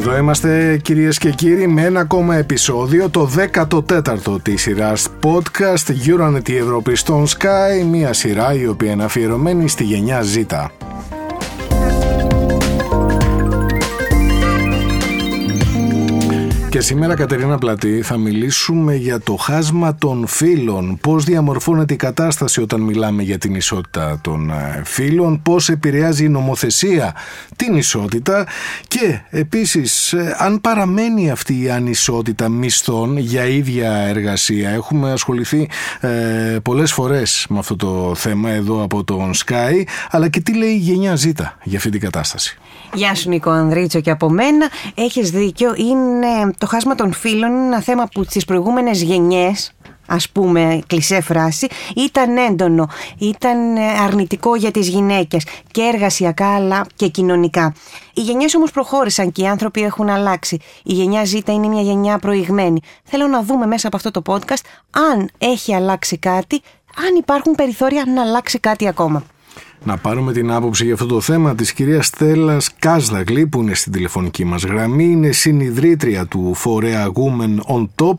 Εδώ είμαστε κυρίες και κύριοι με ένα ακόμα επεισόδιο, το 14ο της σειράς podcast Euronet η Ευρώπη στον Sky, μια σειρά η οποία είναι αφιερωμένη στη γενιά Z. Και σήμερα Κατερίνα Πλατή θα μιλήσουμε για το χάσμα των φίλων, πώς διαμορφώνεται η κατάσταση όταν μιλάμε για την ισότητα των ε, φίλων, πώς επηρεάζει η νομοθεσία την ισότητα και επίσης ε, αν παραμένει αυτή η ανισότητα μισθών για ίδια εργασία. Έχουμε ασχοληθεί ε, πολλές φορές με αυτό το θέμα εδώ από τον Sky, αλλά και τι λέει η γενιά Z για αυτή την κατάσταση. Γεια σου Νίκο Ανδρίτσο και από μένα. Έχεις δίκιο, είναι το χάσμα των φίλων είναι ένα θέμα που στις προηγούμενες γενιές ας πούμε κλισέ φράση, ήταν έντονο, ήταν αρνητικό για τις γυναίκες και εργασιακά αλλά και κοινωνικά. Οι γενιές όμως προχώρησαν και οι άνθρωποι έχουν αλλάξει. Η γενιά Z είναι μια γενιά προηγμένη. Θέλω να δούμε μέσα από αυτό το podcast αν έχει αλλάξει κάτι, αν υπάρχουν περιθώρια να αλλάξει κάτι ακόμα να πάρουμε την άποψη για αυτό το θέμα της κυρίας Στέλλας Κάσδαγλη που είναι στην τηλεφωνική μας γραμμή, είναι συνειδρήτρια του φορέα Women on Top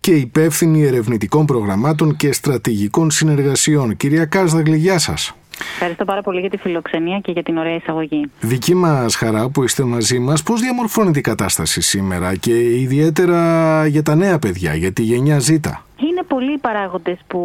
και υπεύθυνη ερευνητικών προγραμμάτων και στρατηγικών συνεργασιών. Κυρία Κάσδαγλη, γεια σας. Ευχαριστώ πάρα πολύ για τη φιλοξενία και για την ωραία εισαγωγή. Δική μας χαρά που είστε μαζί μας, πώς διαμορφώνεται η κατάσταση σήμερα και ιδιαίτερα για τα νέα παιδιά, για τη γενιά Z. Είναι πολλοί οι παράγοντες που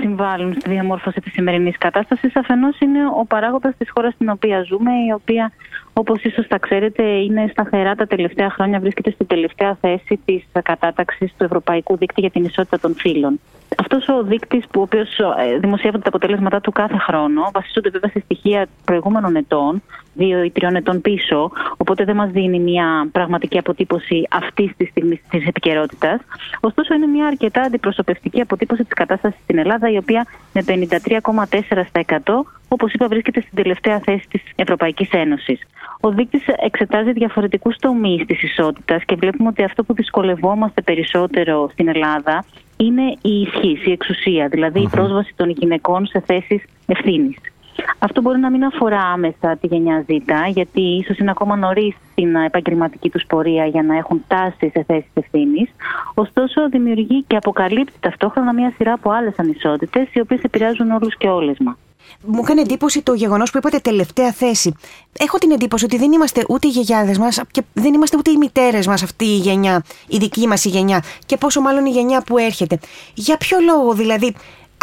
συμβάλλουν στη διαμόρφωση της σημερινής κατάστασης. Αφενός είναι ο παράγοντας της χώρας στην οποία ζούμε, η οποία, όπως ίσως τα ξέρετε, είναι σταθερά τα τελευταία χρόνια, βρίσκεται στην τελευταία θέση της κατάταξης του Ευρωπαϊκού Δίκτυου για την Ισότητα των Φύλων. Αυτός ο δείκτη, που ο οποίος ε, δημοσιεύονται τα αποτελέσματά του κάθε χρόνο, βασίζονται βέβαια σε στοιχεία προηγούμενων ετών, δύο ή τριών ετών πίσω, οπότε δεν μας δίνει μια πραγματική αποτύπωση αυτής της στιγμής της επικαιρότητας. Ωστόσο, είναι μια αρκετά αντιπροσωπευτική αποτύπωση της κατάστασης στην Ελλάδα, η οποία με 53,4% όπως είπα, βρίσκεται στην τελευταία θέση της Ευρωπαϊκής Ένωσης. Ο δείκτης εξετάζει διαφορετικούς τομείς της ισότητας και βλέπουμε ότι αυτό που δυσκολευόμαστε περισσότερο στην Ελλάδα είναι η ισχύς, η εξουσία, δηλαδή η πρόσβαση των γυναικών σε θέσεις ευθύνης. Αυτό μπορεί να μην αφορά άμεσα τη γενιά Z, γιατί ίσως είναι ακόμα νωρίς στην επαγγελματική τους πορεία για να έχουν τάσει σε θέσεις ευθύνης. Ωστόσο, δημιουργεί και αποκαλύπτει ταυτόχρονα μια σειρά από άλλες ανισότητες, οι οποίες επηρεάζουν όλους και όλες μας. Μου έκανε εντύπωση το γεγονός που είπατε τελευταία θέση. Έχω την εντύπωση ότι δεν είμαστε ούτε οι γιαγιάδες μας και δεν είμαστε ούτε οι μητέρες μας αυτή η γενιά, η δική μας η γενιά, και πόσο μάλλον η γενιά που έρχεται. Για ποιο λόγο δηλαδή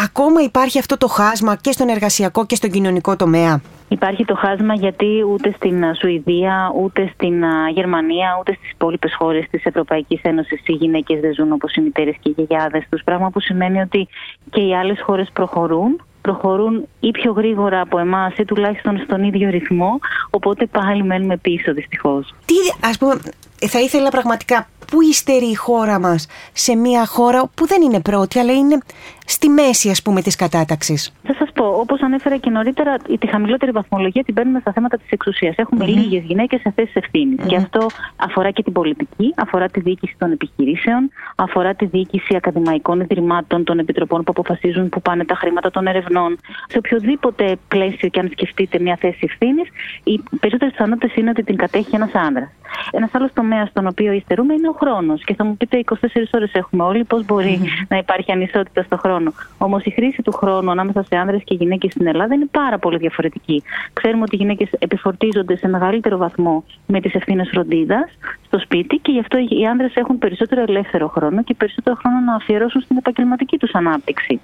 ακόμα υπάρχει αυτό το χάσμα και στον εργασιακό και στον κοινωνικό τομέα; Υπάρχει το χάσμα γιατί ούτε στην Σουηδία, ούτε στην Γερμανία, ούτε στις υπόλοιπες χώρες της Ευρωπαϊκής Ένωσης οι γυναίκες δεν ζουν όπως οι μητέρες και οι γιαγιάδες τους. Πράγμα που σημαίνει ότι και οι άλλες χώρες προχωρούν προχωρούν ή πιο γρήγορα από εμάς ή τουλάχιστον στον ίδιο ρυθμό. Οπότε πάλι μένουμε πίσω δυστυχώς. Τι, ας πούμε, θα ήθελα πραγματικά πού υστερεί η χώρα μας; Σε μια χώρα που δεν είναι πρώτη αλλά είναι στη μέση ας πούμε της κατάταξης. Θα σας πω, όπως ανέφερα και νωρίτερα, τη χαμηλότερη βαθμολογία την παίρνουμε στα θέματα της εξουσίας. Έχουμε mm-hmm. λίγες γυναίκες σε θέσεις Και αυτό αφορά και την πολιτική, αφορά τη διοίκηση των επιχειρήσεων, αφορά τη διοίκηση ακαδημαϊκών ιδρυμάτων, των επιτροπών που αποφασίζουν που πάνε τα χρήματα των ερευνών. Σε οποιοδήποτε πλαίσιο και αν σκεφτείτε μια θέση ευθύνης, οι περισσότερες πιθανότητες είναι ότι την κατέχει ένας άντρα. Ένας άλλος τομέας στον οποίο υστερούμε είναι ο χρόνος. Και θα μου πείτε 24 ώρες έχουμε όλοι, πώς μπορει να υπάρχει ανισότητα στο χρόνο. Όμως η χρήση του χρόνου ανάμεσα σε άνδρες και γυναίκες στην Ελλάδα είναι πάρα πολύ διαφορετική. Ξέρουμε ότι οι γυναίκες επιφορτίζονται σε μεγαλύτερο βαθμό με τις ευθύνες φροντίδας στο σπίτι και γι' αυτό οι άνδρες έχουν περισσότερο ελεύθερο χρόνο και περισσότερο χρόνο να αφιερώσουν στην επαγγελματική τους ανάπτυξη.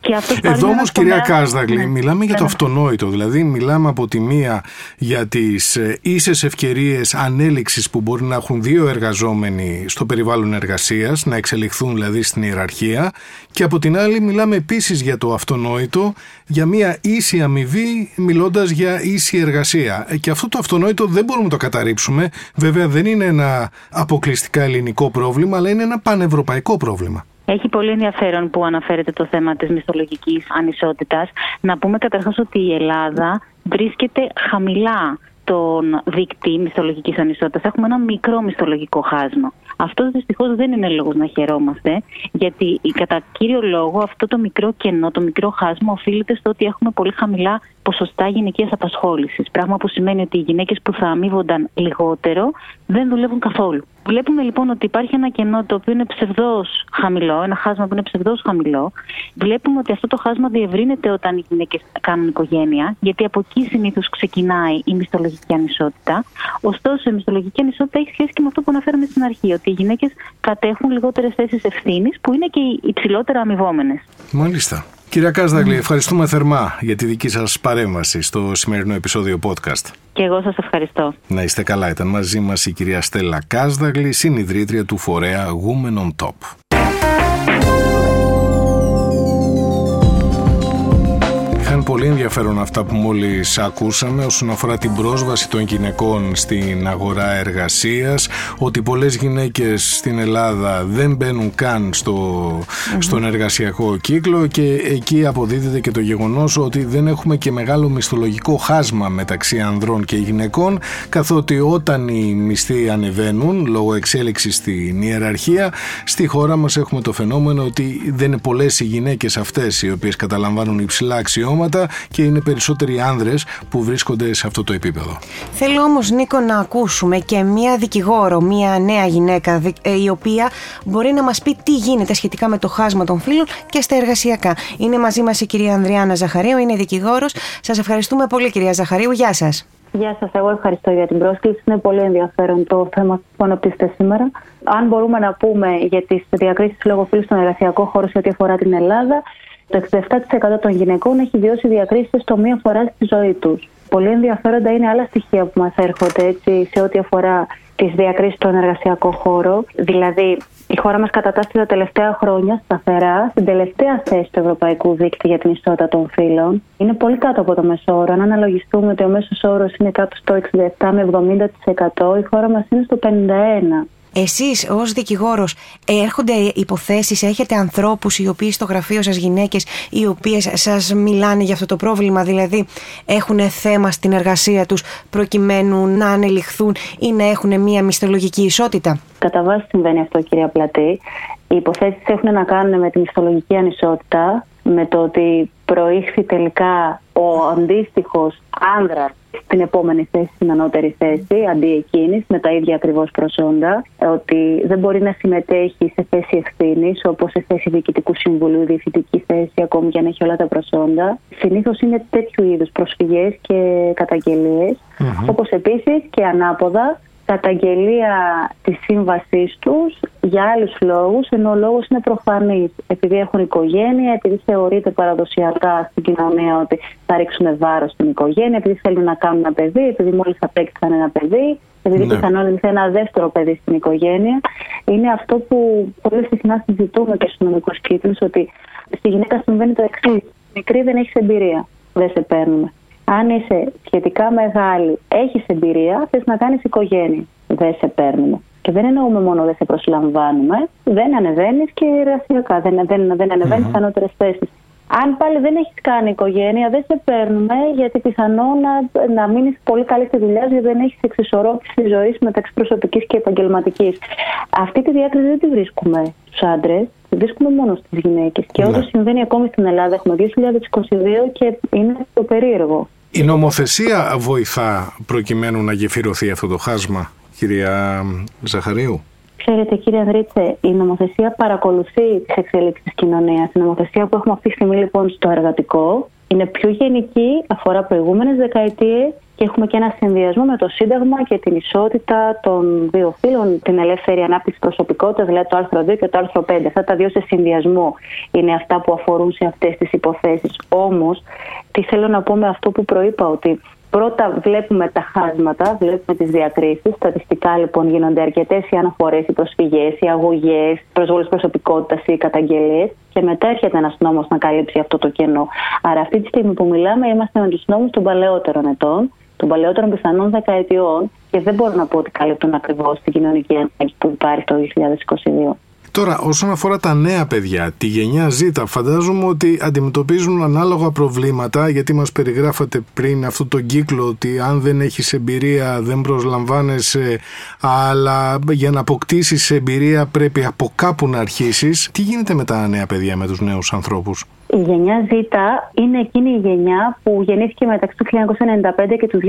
Και Εδώ όμως, κυρία Κάσδαγλη, ναι. μιλάμε για το ναι. αυτονόητο. Δηλαδή, μιλάμε από τη μία για τις ε, ίσες ευκαιρίες ανέλυξης που μπορεί να έχουν δύο εργαζόμενοι στο περιβάλλον εργασίας, να εξελιχθούν δηλαδή στην ιεραρχία. Και από την άλλη, μιλάμε επίσης για το αυτονόητο, για μια ίση αμοιβή, μιλώντας για ίση εργασία. Ε, και αυτό το αυτονόητο δεν μπορούμε να το καταρρύψουμε. Βέβαια, δεν είναι ένα αποκλειστικά ελληνικό πρόβλημα, αλλά είναι ένα πανευρωπαϊκό πρόβλημα. Έχει πολύ ενδιαφέρον που αναφέρεται το θέμα της μισθολογικής ανισότητας. Να πούμε καταρχάς ότι η Ελλάδα βρίσκεται χαμηλά στον δείκτη μισθολογική ανισότητας. Έχουμε ένα μικρό μισθολογικό χάσμα. Αυτό δυστυχώς δεν είναι λόγος να χαιρόμαστε, γιατί κατά κύριο λόγο αυτό το μικρό κενό, το μικρό χάσμα, οφείλεται στο ότι έχουμε πολύ χαμηλά ποσοστά γυναικείας απασχόλησης. Πράγμα που σημαίνει ότι οι γυναίκες που θα αμείβονταν λιγότερο δεν δουλεύουν καθόλου. Βλέπουμε λοιπόν ότι υπάρχει ένα κενό το οποίο είναι ψευδό χαμηλό, ένα χάσμα που είναι ψευδό χαμηλό. Βλέπουμε ότι αυτό το χάσμα διευρύνεται όταν οι γυναίκε κάνουν οικογένεια, γιατί από εκεί συνήθως ξεκινάει η μισθολογική ανισότητα. Ωστόσο, η μισθολογική ανισότητα έχει σχέση και με αυτό που αναφέραμε στην αρχή, ότι οι γυναίκες κατέχουν λιγότερες θέσεις ευθύνης, που είναι και οι υψηλότερα αμοιβόμενες. Μάλιστα. Κυρία Κάσδαγλη, ευχαριστούμε θερμά για τη δική σας παρέμβαση στο σημερινό επεισόδιο podcast. Και εγώ σας ευχαριστώ. Να είστε καλά. Ήταν μαζί μας η κυρία Στέλλα Κάσδαγλη, συνειδρήτρια του φορέα Women on Top. Πολύ ενδιαφέρον αυτά που μόλις ακούσαμε όσον αφορά την πρόσβαση των γυναικών στην αγορά εργασίας, ότι πολλές γυναίκες στην Ελλάδα δεν μπαίνουν καν στο, στον εργασιακό κύκλο και εκεί αποδίδεται και το γεγονός ότι δεν έχουμε και μεγάλο μισθολογικό χάσμα μεταξύ ανδρών και γυναικών, καθότι όταν οι μισθοί ανεβαίνουν λόγω εξέλιξης στην ιεραρχία, στη χώρα μας έχουμε το φαινόμενο ότι δεν είναι πολλές οι γυναίκες αυτές οι οποίες καταλαμβάνουν υψηλά αξιώματα και είναι περισσότεροι άνδρες που βρίσκονται σε αυτό το επίπεδο. Θέλω όμως Νίκο να ακούσουμε και μία δικηγόρο, μία νέα γυναίκα ε, η οποία μπορεί να μας πει τι γίνεται σχετικά με το χάσμα των φίλων και στα εργασιακά. Είναι μαζί μας η κυρία Ανδριάνα Ζαχαρίου, είναι δικηγόρος. Σας ευχαριστούμε πολύ κυρία Ζαχαρίου. Γεια σας. Γεια σας, εγώ ευχαριστώ για την πρόσκληση. Είναι πολύ ενδιαφέρον το θέμα που αναπτύσσετε σήμερα. Αν μπορούμε να πούμε για τις διακρίσεις λόγω φύλου στον εργασιακό χώρο σε ό,τι αφορά την Ελλάδα, το 67% των γυναικών έχει βιώσει διακρίσεις στο μία φορά στη ζωή τους. Πολύ ενδιαφέροντα είναι άλλα στοιχεία που μας έρχονται έτσι, σε ό,τι αφορά τις διακρίσεις στον εργασιακό χώρο. Δηλαδή, η χώρα μας κατατάσσει τα τελευταία χρόνια σταθερά στην τελευταία θέση του Ευρωπαϊκού Δίκτυου για την Ισότητα των Φύλων. Είναι πολύ κάτω από το μέσο όρο. Αν αναλογιστούμε ότι ο μέσος όρος είναι κάτω στο 67 με 70%, η χώρα μας είναι στο 51%. Εσείς ως δικηγόρος έρχονται υποθέσεις, έχετε ανθρώπους οι οποίοι στο γραφείο σας γυναίκες οι οποίες σας μιλάνε για αυτό το πρόβλημα, δηλαδή έχουν θέμα στην εργασία τους προκειμένου να ανελιχθούν ή να έχουν μια μισθολογική ισότητα; Κατά βάση συμβαίνει αυτό κυρία Πλατή. Οι υποθέσεις έχουν να κάνουν με τη μισθολογική ανισότητα, με το ότι προήχθη τελικά ο αντίστοιχος άνδρας στην επόμενη θέση, στην ανώτερη θέση, αντί εκείνης, με τα ίδια ακριβώς προσόντα, ότι δεν μπορεί να συμμετέχει σε θέση ευθύνης, όπως σε θέση διοικητικού συμβουλίου, διευθυντική θέση, ακόμη και αν έχει όλα τα προσόντα. Συνήθως είναι τέτοιου είδους προσφυγές και καταγγελίες, mm-hmm. όπως επίσης και ανάποδα καταγγελία της σύμβασής τους για άλλους λόγους, ενώ ο λόγος είναι προφανής. Επειδή έχουν οικογένεια, επειδή θεωρείται παραδοσιακά στην κοινωνία ότι θα ρίξουν βάρος στην οικογένεια, επειδή θέλουν να κάνουν ένα παιδί, επειδή μόλις απέκτησαν ένα παιδί, επειδή ναι. πιθανόν ένα δεύτερο παιδί στην οικογένεια. Είναι αυτό που πολύ συχνά συζητούμε και στους νομικούς κύκλους, ότι στη γυναίκα συμβαίνει το εξής. Μικρή δεν έχεις εμπειρία. Δεν σε παίρνουμε αν είσαι σχετικά μεγάλη, έχεις εμπειρία, θες να κάνεις οικογένεια. Δεν σε παίρνουμε. Και δεν εννοούμε μόνο δεν σε προσλαμβάνουμε, δεν ανεβαίνεις και εργασιακά. Δεν, δεν, δεν ανεβαίνεις mm-hmm. ανώτερες θέσεις. Αν πάλι δεν έχεις κάνει οικογένεια, δεν σε παίρνουμε γιατί πιθανόν να, να μείνεις πολύ καλή στη δουλειά γιατί δεν έχεις εξισορρόπηση της ζωής μεταξύ προσωπικής και επαγγελματικής. Αυτή τη διάκριση δεν τη βρίσκουμε στους άντρες, τη βρίσκουμε μόνο στις γυναίκες. Και ναι. συμβαίνει ακόμη στην Ελλάδα, έχουμε 2022 και είναι το περίεργο. Η νομοθεσία βοηθά προκειμένου να γεφυρωθεί αυτό το χάσμα, κυρία Ζαχαρίου; Ξέρετε κύριε Ανδρίτσε, η νομοθεσία παρακολουθεί τις εξέλιξεις της κοινωνίας. Η νομοθεσία που έχουμε αυτή τη στιγμή λοιπόν στο εργατικό είναι πιο γενική, αφορά προηγούμενες δεκαετίες και έχουμε και ένα συνδυασμό με το Σύνταγμα και την ισότητα των δύο φύλων, την ελεύθερη ανάπτυξη προσωπικότητας, δηλαδή το άρθρο 2 και το άρθρο 5. Αυτά τα δύο σε συνδυασμό είναι αυτά που αφορούν σε αυτές τις υποθέσεις. Όμως, τι θέλω να πω με αυτό που προείπα, ότι Πρώτα βλέπουμε τα χάσματα, βλέπουμε τις διακρίσεις. Στατιστικά λοιπόν γίνονται αρκετές οι αναφορές, οι προσφυγές, οι αγωγές, προσβολές προσωπικότητας ή οι καταγγελίες. Και μετά έρχεται ένας νόμος να καλύψει αυτό το κενό. Άρα, αυτή τη στιγμή που μιλάμε, είμαστε με τους νόμους των παλαιότερων ετών, των παλαιότερων πιθανών δεκαετιών και δεν μπορώ να πω ότι καλύπτουν ακριβώς την κοινωνική ανάγκη που υπάρχει το 2022. Τώρα, όσον αφορά τα νέα παιδιά, τη γενιά Z, φαντάζομαι ότι αντιμετωπίζουν ανάλογα προβλήματα, γιατί μας περιγράφατε πριν αυτό το κύκλο ότι αν δεν έχεις εμπειρία δεν προσλαμβάνεσαι, αλλά για να αποκτήσεις εμπειρία πρέπει από κάπου να αρχίσεις. Τι γίνεται με τα νέα παιδιά, με τους νέους ανθρώπους; Η γενιά Z είναι εκείνη η γενιά που γεννήθηκε μεταξύ του 1995 και του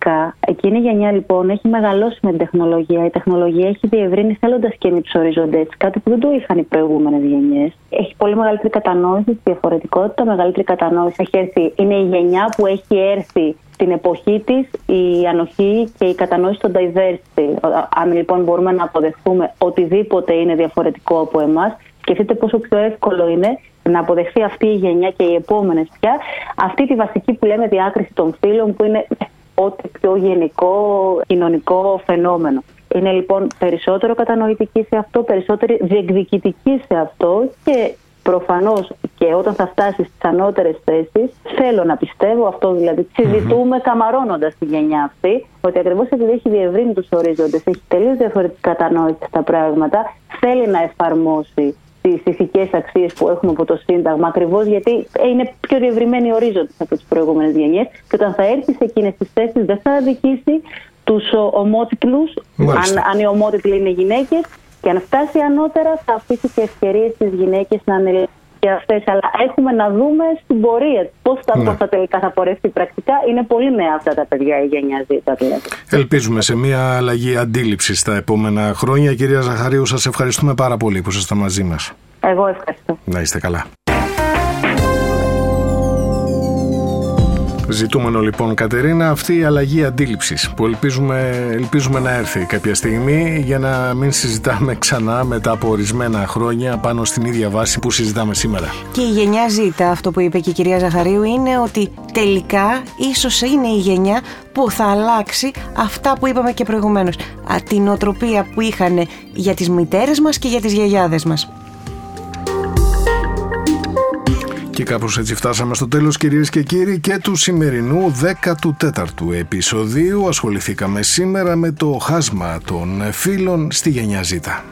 2010. Εκείνη η γενιά λοιπόν έχει μεγαλώσει με την τεχνολογία. Η τεχνολογία έχει διευρύνει θέλοντας και με τους οριζοντές, κάτι που δεν το είχαν οι προηγούμενες γενιές. Έχει πολύ μεγαλύτερη κατανόηση στη διαφορετικότητας, μεγαλύτερη κατανόηση. Έχει έρθει, είναι η γενιά που έχει έρθει στην εποχή της η ανοχή και η κατανόηση των diversity. Αν λοιπόν μπορούμε να αποδεχθούμε οτιδήποτε είναι διαφορετικό από εμάς, σκεφτείτε πόσο πιο εύκολο είναι να αποδεχθεί αυτή η γενιά και οι επόμενες πια αυτή τη βασική που λέμε διάκριση των φύλων που είναι ό,τι πιο γενικό κοινωνικό φαινόμενο. Είναι λοιπόν περισσότερο κατανοητική σε αυτό, περισσότερο διεκδικητική σε αυτό και προφανώς και όταν θα φτάσει στις ανώτερες θέσεις, θέλω να πιστεύω αυτό δηλαδή. Συζητούμε mm-hmm. καμαρώνοντας τη γενιά αυτή, ότι ακριβώς επειδή έχει διευρύνει τους ορίζοντες, έχει τελείως διαφορετική κατανόηση στα πράγματα, θέλει να εφαρμόσει τι ηθικές αξίες που έχουμε από το Σύνταγμα, ακριβώς γιατί είναι πιο διευρυμένοι ορίζοντε από τις προηγούμενες γενιές. Και όταν θα έρθει σε εκείνες τις θέσεις, δεν θα αδικήσει τους ομότιτλους, αν, αν οι ομότιτλοι είναι γυναίκες, και αν φτάσει ανώτερα, θα αφήσει και ευκαιρίες στις γυναίκες να ανελέγχουν και αυτές. Αλλά έχουμε να δούμε στην πορεία πώς θα, ναι. θα τελικά θα πορευτεί πρακτικά. Είναι πολύ νέα αυτά τα παιδιά, η γενιά Z. Δηλαδή. Ελπίζουμε σε μια αλλαγή αντίληψης στα επόμενα χρόνια. Κυρία Ζαχαρίου, σας ευχαριστούμε πάρα πολύ που ήσασταν μαζί μας. Εγώ ευχαριστώ. Να είστε καλά. Ζητούμενο λοιπόν Κατερίνα αυτή η αλλαγή αντίληψης που ελπίζουμε, ελπίζουμε να έρθει κάποια στιγμή για να μην συζητάμε ξανά μετά από ορισμένα χρόνια πάνω στην ίδια βάση που συζητάμε σήμερα. Και η γενιά ζήτα, αυτό που είπε και η κυρία Ζαχαρίου, είναι ότι τελικά ίσως είναι η γενιά που θα αλλάξει αυτά που είπαμε και προηγουμένως. Την οτροπία που είχαν για τις μητέρες μας και για τις γιαγιάδες μας. Και κάπως έτσι φτάσαμε στο τέλος κυρίες και κύριοι και του σημερινού 14ου επεισοδίου ασχοληθήκαμε σήμερα με το χάσμα των φίλων στη γενιά Ζήτα.